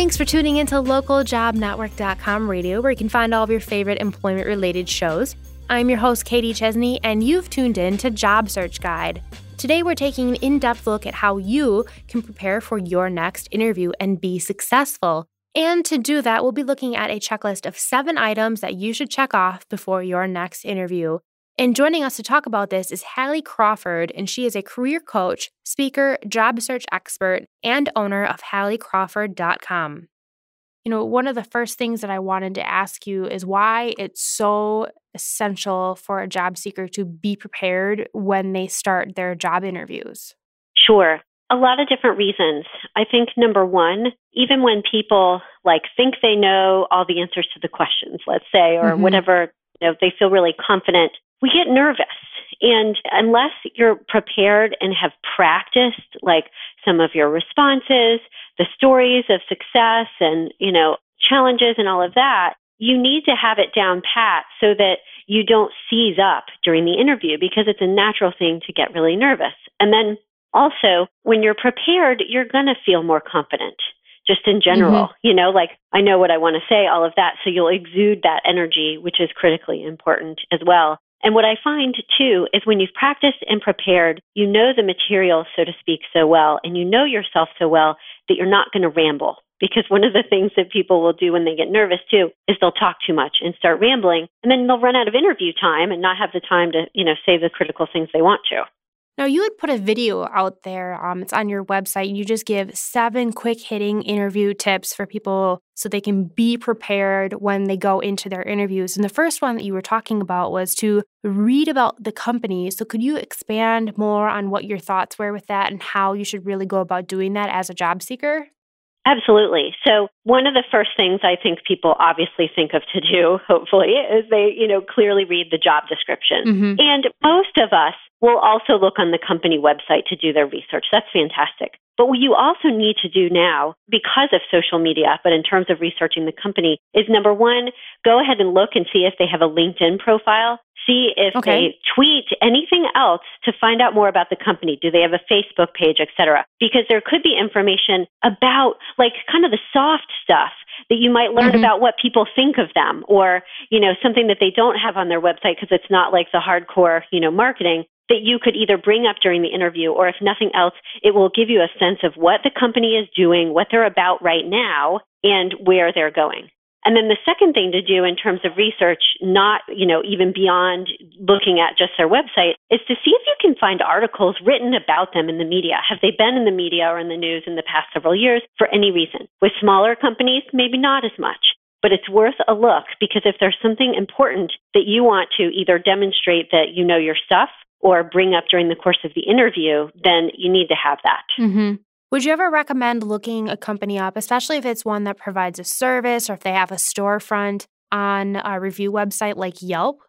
Thanks for tuning into localjobnetwork.com radio, where you can find all of your favorite employment related shows. I'm your host, Katie Chesney, and you've tuned in to Job Search Guide. Today, we're taking an in depth look at how you can prepare for your next interview and be successful. And to do that, we'll be looking at a checklist of seven items that you should check off before your next interview. And joining us to talk about this is Hallie Crawford, and she is a career coach, speaker, job search expert, and owner of HallieCrawford.com. You know, one of the first things that I wanted to ask you is why it's so essential for a job seeker to be prepared when they start their job interviews. Sure. A lot of different reasons. I think number one, even when people like think they know all the answers to the questions, let's say, or mm-hmm. whatever, you know, they feel really confident we get nervous. And unless you're prepared and have practiced like some of your responses, the stories of success and, you know, challenges and all of that, you need to have it down pat so that you don't seize up during the interview because it's a natural thing to get really nervous. And then also, when you're prepared, you're going to feel more confident just in general. Mm-hmm. You know, like I know what I want to say, all of that. So you'll exude that energy, which is critically important as well. And what I find too is when you've practiced and prepared, you know the material, so to speak, so well, and you know yourself so well that you're not going to ramble. Because one of the things that people will do when they get nervous too is they'll talk too much and start rambling, and then they'll run out of interview time and not have the time to, you know, say the critical things they want to. Now, you had put a video out there. Um, it's on your website. You just give seven quick hitting interview tips for people so they can be prepared when they go into their interviews. And the first one that you were talking about was to read about the company. So, could you expand more on what your thoughts were with that and how you should really go about doing that as a job seeker? Absolutely. So one of the first things I think people obviously think of to do, hopefully, is they, you know, clearly read the job description. Mm-hmm. And most of us will also look on the company website to do their research. That's fantastic. But what you also need to do now, because of social media, but in terms of researching the company, is number one, go ahead and look and see if they have a LinkedIn profile see if okay. they tweet anything else to find out more about the company. Do they have a Facebook page, etc.? Because there could be information about like kind of the soft stuff that you might learn mm-hmm. about what people think of them or, you know, something that they don't have on their website because it's not like the hardcore, you know, marketing that you could either bring up during the interview or if nothing else, it will give you a sense of what the company is doing, what they're about right now, and where they're going. And then the second thing to do in terms of research, not, you know, even beyond looking at just their website, is to see if you can find articles written about them in the media. Have they been in the media or in the news in the past several years for any reason? With smaller companies, maybe not as much. But it's worth a look because if there's something important that you want to either demonstrate that you know your stuff or bring up during the course of the interview, then you need to have that. Mm-hmm. Would you ever recommend looking a company up, especially if it's one that provides a service or if they have a storefront on a review website like Yelp?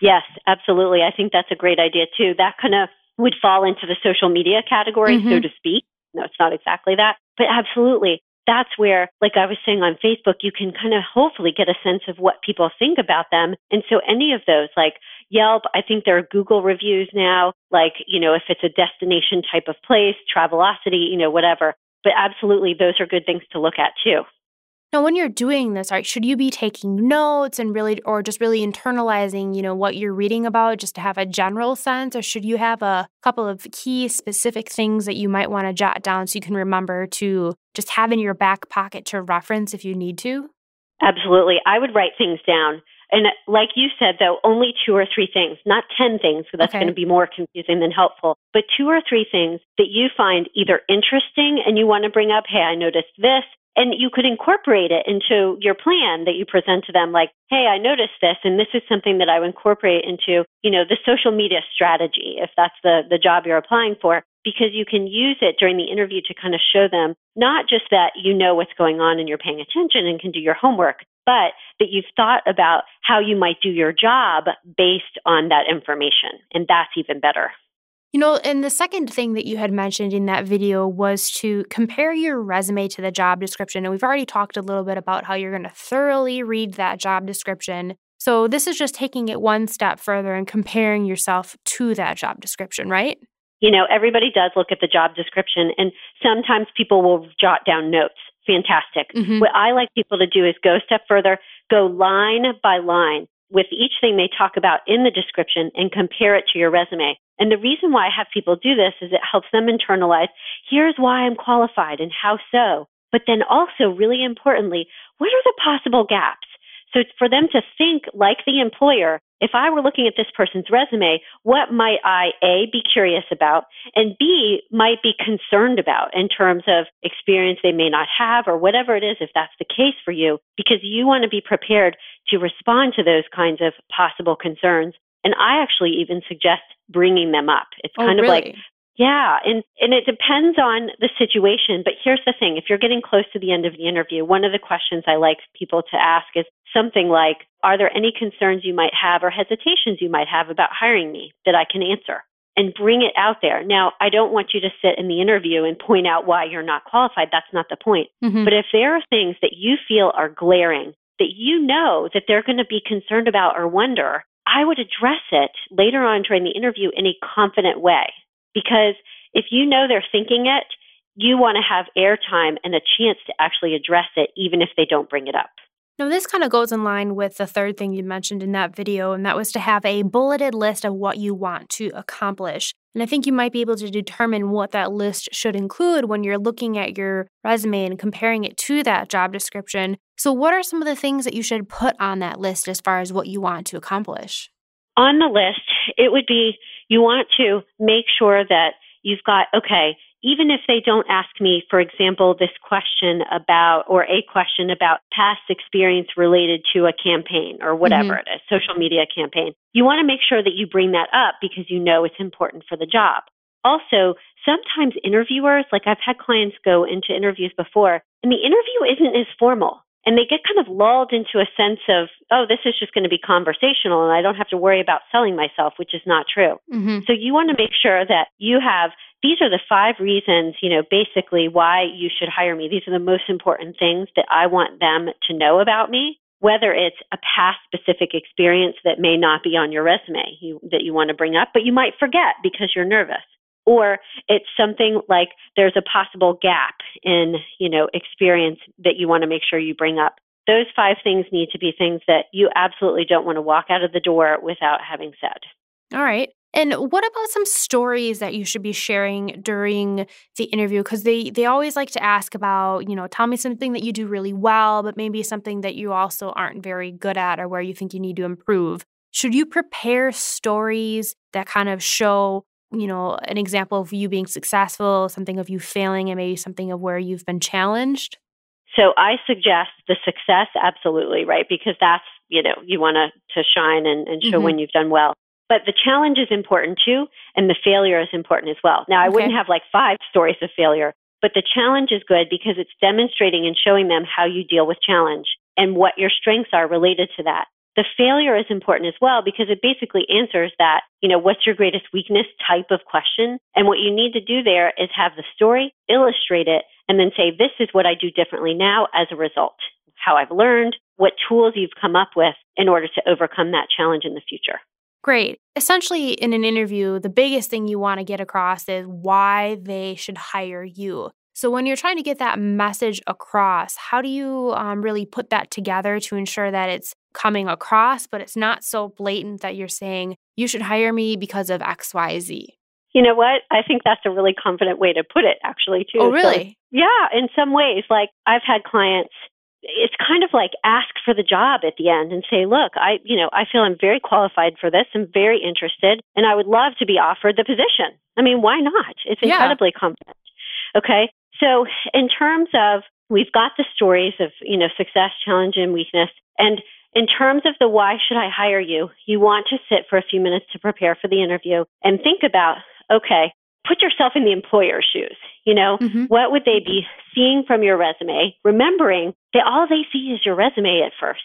Yes, absolutely. I think that's a great idea too. That kind of would fall into the social media category, mm-hmm. so to speak. No, it's not exactly that, but absolutely. That's where, like I was saying on Facebook, you can kind of hopefully get a sense of what people think about them. And so any of those, like Yelp. I think there are Google reviews now, like, you know, if it's a destination type of place, Travelocity, you know, whatever. But absolutely, those are good things to look at too. Now, when you're doing this, right, should you be taking notes and really, or just really internalizing, you know, what you're reading about just to have a general sense? Or should you have a couple of key specific things that you might want to jot down so you can remember to just have in your back pocket to reference if you need to? Absolutely. I would write things down. And like you said, though, only two or three things, not 10 things, so that's okay. going to be more confusing than helpful, but two or three things that you find either interesting and you want to bring up, hey, I noticed this. And you could incorporate it into your plan that you present to them, like, hey, I noticed this, and this is something that I would incorporate into, you know, the social media strategy, if that's the, the job you're applying for because you can use it during the interview to kind of show them not just that you know what's going on and you're paying attention and can do your homework, but that you've thought about how you might do your job based on that information. And that's even better. You know, and the second thing that you had mentioned in that video was to compare your resume to the job description. And we've already talked a little bit about how you're going to thoroughly read that job description. So this is just taking it one step further and comparing yourself to that job description, right? You know, everybody does look at the job description, and sometimes people will jot down notes. Fantastic. Mm-hmm. What I like people to do is go a step further, go line by line with each thing they talk about in the description and compare it to your resume. And the reason why I have people do this is it helps them internalize here's why I'm qualified and how so. But then also, really importantly, what are the possible gaps? So for them to think like the employer, if I were looking at this person's resume, what might I A, be curious about, and B, might be concerned about in terms of experience they may not have or whatever it is, if that's the case for you, because you want to be prepared to respond to those kinds of possible concerns. And I actually even suggest bringing them up. It's oh, kind of really? like yeah, and and it depends on the situation, but here's the thing, if you're getting close to the end of the interview, one of the questions I like people to ask is something like are there any concerns you might have or hesitations you might have about hiring me that I can answer? And bring it out there. Now, I don't want you to sit in the interview and point out why you're not qualified. That's not the point. Mm-hmm. But if there are things that you feel are glaring, that you know that they're going to be concerned about or wonder, I would address it later on during the interview in a confident way. Because if you know they're thinking it, you want to have airtime and a chance to actually address it, even if they don't bring it up. Now, this kind of goes in line with the third thing you mentioned in that video, and that was to have a bulleted list of what you want to accomplish. And I think you might be able to determine what that list should include when you're looking at your resume and comparing it to that job description. So, what are some of the things that you should put on that list as far as what you want to accomplish? On the list, it would be you want to make sure that you've got, okay, even if they don't ask me, for example, this question about, or a question about past experience related to a campaign or whatever mm-hmm. it is, social media campaign, you want to make sure that you bring that up because you know it's important for the job. Also, sometimes interviewers, like I've had clients go into interviews before, and the interview isn't as formal and they get kind of lulled into a sense of, oh, this is just going to be conversational and I don't have to worry about selling myself, which is not true. Mm-hmm. So you want to make sure that you have these are the five reasons, you know, basically why you should hire me. These are the most important things that I want them to know about me. Whether it's a past specific experience that may not be on your resume you, that you want to bring up, but you might forget because you're nervous or it's something like there's a possible gap in you know experience that you want to make sure you bring up those five things need to be things that you absolutely don't want to walk out of the door without having said all right and what about some stories that you should be sharing during the interview? Because they they always like to ask about, you know, tell me something that you do really well, but maybe something that you also aren't very good at or where you think you need to improve. Should you prepare stories that kind of show you know, an example of you being successful, something of you failing, and maybe something of where you've been challenged? So I suggest the success, absolutely, right? Because that's, you know, you want to to shine and, and show mm-hmm. when you've done well. But the challenge is important too, and the failure is important as well. Now, I okay. wouldn't have like five stories of failure, but the challenge is good because it's demonstrating and showing them how you deal with challenge and what your strengths are related to that. The failure is important as well because it basically answers that, you know, what's your greatest weakness type of question. And what you need to do there is have the story, illustrate it, and then say, this is what I do differently now as a result, how I've learned, what tools you've come up with in order to overcome that challenge in the future. Great. Essentially, in an interview, the biggest thing you want to get across is why they should hire you. So, when you're trying to get that message across, how do you um, really put that together to ensure that it's coming across, but it's not so blatant that you're saying, you should hire me because of XYZ. You know what? I think that's a really confident way to put it, actually, too. Oh, really? So, yeah, in some ways. Like, I've had clients, it's kind of like ask for the job at the end and say, look, I, you know, I feel I'm very qualified for this. I'm very interested, and I would love to be offered the position. I mean, why not? It's incredibly yeah. confident. Okay. So, in terms of, we've got the stories of, you know, success, challenge, and weakness. And in terms of the why should I hire you, you want to sit for a few minutes to prepare for the interview and think about, okay, put yourself in the employer's shoes. You know, mm-hmm. what would they be seeing from your resume? Remembering that all they see is your resume at first.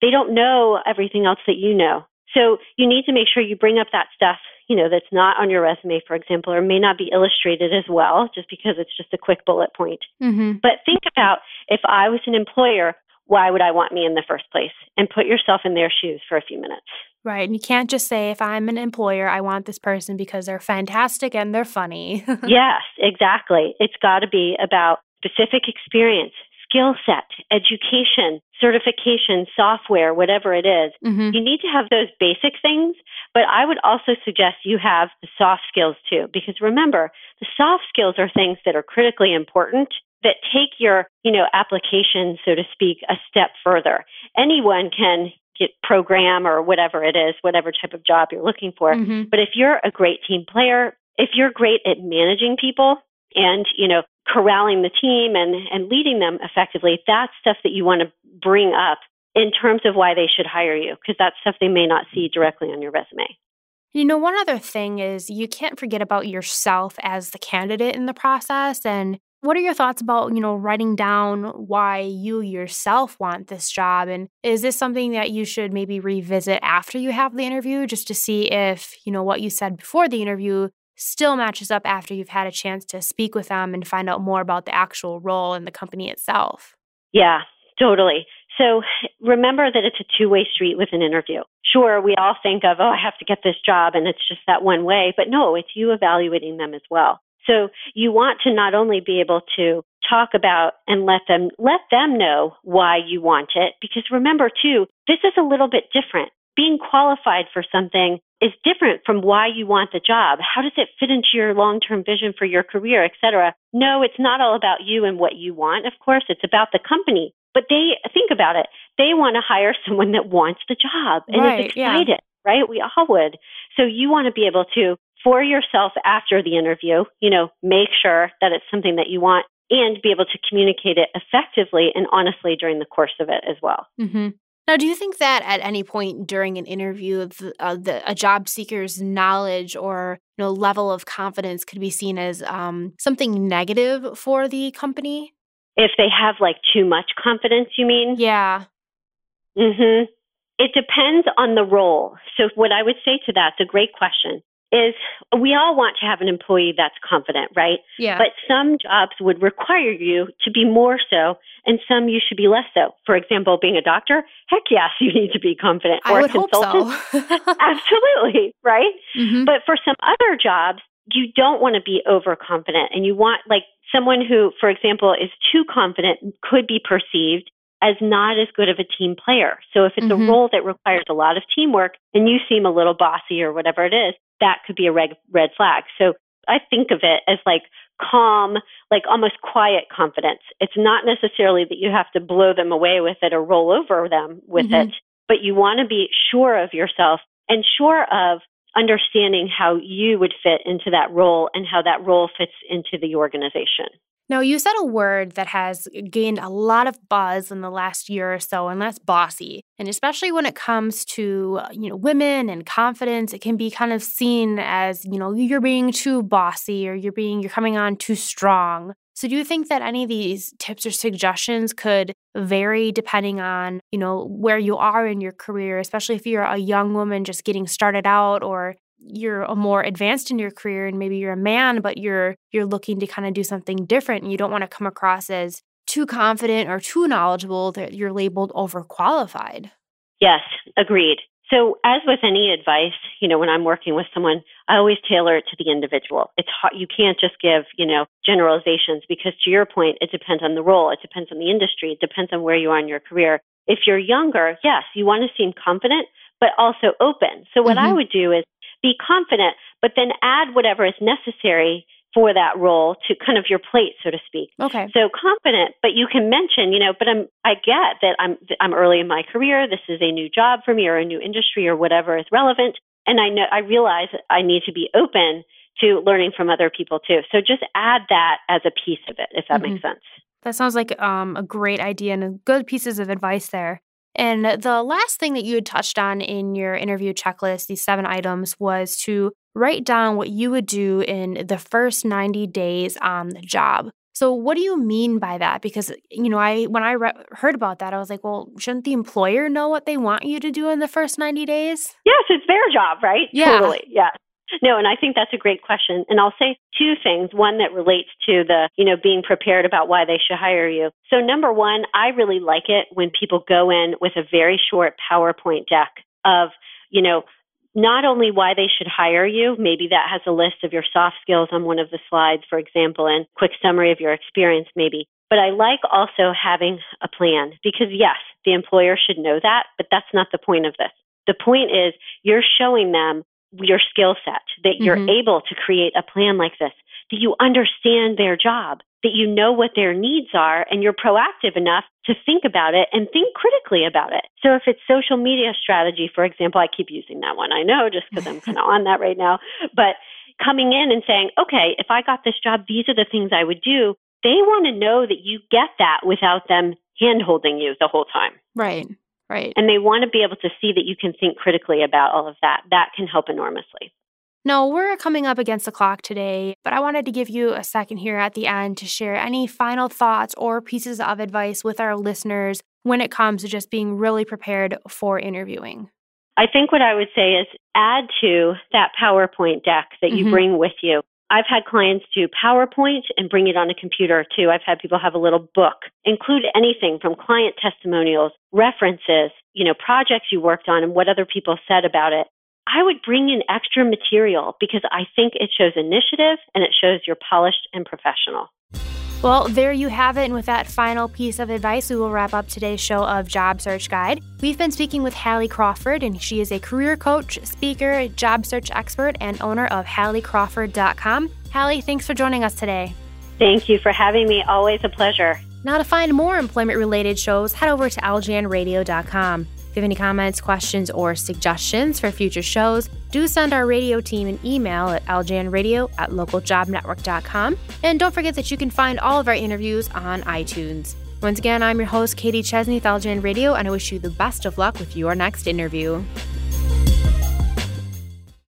They don't know everything else that you know. So you need to make sure you bring up that stuff, you know, that's not on your resume, for example, or may not be illustrated as well, just because it's just a quick bullet point. Mm-hmm. But think about if I was an employer, why would I want me in the first place? And put yourself in their shoes for a few minutes. Right. And you can't just say, if I'm an employer, I want this person because they're fantastic and they're funny. yes, exactly. It's got to be about specific experience, skill set, education, certification, software, whatever it is. Mm-hmm. You need to have those basic things, but I would also suggest you have the soft skills too, because remember, the soft skills are things that are critically important that take your, you know, application, so to speak, a step further. Anyone can get program or whatever it is, whatever type of job you're looking for. Mm-hmm. But if you're a great team player, if you're great at managing people and, you know, corralling the team and, and leading them effectively, that's stuff that you want to bring up in terms of why they should hire you, because that's stuff they may not see directly on your resume. You know, one other thing is you can't forget about yourself as the candidate in the process. And what are your thoughts about, you know, writing down why you yourself want this job? And is this something that you should maybe revisit after you have the interview just to see if, you know, what you said before the interview still matches up after you've had a chance to speak with them and find out more about the actual role in the company itself. Yeah, totally. So remember that it's a two way street with an interview. Sure, we all think of, oh, I have to get this job and it's just that one way, but no, it's you evaluating them as well. So you want to not only be able to talk about and let them let them know why you want it because remember too, this is a little bit different. Being qualified for something is different from why you want the job. How does it fit into your long-term vision for your career, et cetera? No, it's not all about you and what you want. Of course, it's about the company. But they think about it. They want to hire someone that wants the job and right, is excited, yeah. right? We all would. So you want to be able to, for yourself after the interview, you know, make sure that it's something that you want and be able to communicate it effectively and honestly during the course of it as well. Mm-hmm. Now, do you think that at any point during an interview, the, uh, the, a job seeker's knowledge or you know level of confidence could be seen as um, something negative for the company? If they have like too much confidence, you mean? Yeah. Mhm. It depends on the role. So, what I would say to that's a great question is we all want to have an employee that's confident, right? Yeah. But some jobs would require you to be more so, and some you should be less so. For example, being a doctor, heck yes, you need to be confident. I or would a consultant, hope so. absolutely, right? Mm-hmm. But for some other jobs, you don't want to be overconfident, and you want like someone who, for example, is too confident could be perceived as not as good of a team player. So if it's mm-hmm. a role that requires a lot of teamwork and you seem a little bossy or whatever it is, that could be a red red flag. So I think of it as like calm, like almost quiet confidence. It's not necessarily that you have to blow them away with it or roll over them with mm-hmm. it, but you want to be sure of yourself and sure of understanding how you would fit into that role and how that role fits into the organization. Now, you said a word that has gained a lot of buzz in the last year or so, and that's bossy. And especially when it comes to, uh, you know, women and confidence, it can be kind of seen as, you know, you're being too bossy or you're being, you're coming on too strong. So, do you think that any of these tips or suggestions could vary depending on, you know, where you are in your career, especially if you're a young woman just getting started out or you're a more advanced in your career and maybe you're a man but you're you're looking to kind of do something different and you don't want to come across as too confident or too knowledgeable that you're labeled overqualified. Yes, agreed. So as with any advice, you know, when I'm working with someone, I always tailor it to the individual. It's hard, you can't just give, you know, generalizations because to your point, it depends on the role, it depends on the industry, it depends on where you are in your career. If you're younger, yes, you want to seem confident, but also open. So what mm-hmm. I would do is be confident, but then add whatever is necessary for that role to kind of your plate, so to speak. Okay. So confident, but you can mention, you know, but I'm, I get that I'm, I'm early in my career. This is a new job for me or a new industry or whatever is relevant. And I know, I realize I need to be open to learning from other people too. So just add that as a piece of it, if that mm-hmm. makes sense. That sounds like um, a great idea and good pieces of advice there. And the last thing that you had touched on in your interview checklist, these seven items, was to write down what you would do in the first 90 days on the job. So what do you mean by that? Because you know, I when I re- heard about that, I was like, well, shouldn't the employer know what they want you to do in the first 90 days? Yes, it's their job, right? Yeah. Totally. Yeah. No, and I think that's a great question. And I'll say two things. One that relates to the, you know, being prepared about why they should hire you. So number one, I really like it when people go in with a very short PowerPoint deck of, you know, not only why they should hire you, maybe that has a list of your soft skills on one of the slides, for example, and quick summary of your experience, maybe, But I like also having a plan because, yes, the employer should know that, but that's not the point of this. The point is you're showing them your skill set, that you're mm-hmm. able to create a plan like this, that you understand their job, that you know what their needs are, and you're proactive enough to think about it and think critically about it. So if it's social media strategy, for example, I keep using that one. I know just because I'm kind of on that right now, but coming in and saying, okay, if I got this job, these are the things I would do. They want to know that you get that without them hand holding you the whole time. Right. Right. And they want to be able to see that you can think critically about all of that. That can help enormously. No, we're coming up against the clock today, but I wanted to give you a second here at the end to share any final thoughts or pieces of advice with our listeners when it comes to just being really prepared for interviewing. I think what I would say is add to that PowerPoint deck that you mm-hmm. bring with you. I've had clients do PowerPoint and bring it on a computer too. I've had people have a little book, include anything from client testimonials, references, you know, projects you worked on and what other people said about it. I would bring in extra material because I think it shows initiative and it shows you're polished and professional. Well, there you have it. And with that final piece of advice, we will wrap up today's show of Job Search Guide. We've been speaking with Hallie Crawford, and she is a career coach, speaker, job search expert, and owner of HallieCrawford.com. Hallie, thanks for joining us today. Thank you for having me. Always a pleasure. Now, to find more employment related shows, head over to ljnradio.com. If you have any comments, questions, or suggestions for future shows, do send our radio team an email at ljnradio at localjobnetwork.com. And don't forget that you can find all of our interviews on iTunes. Once again, I'm your host, Katie Chesney with Radio, and I wish you the best of luck with your next interview.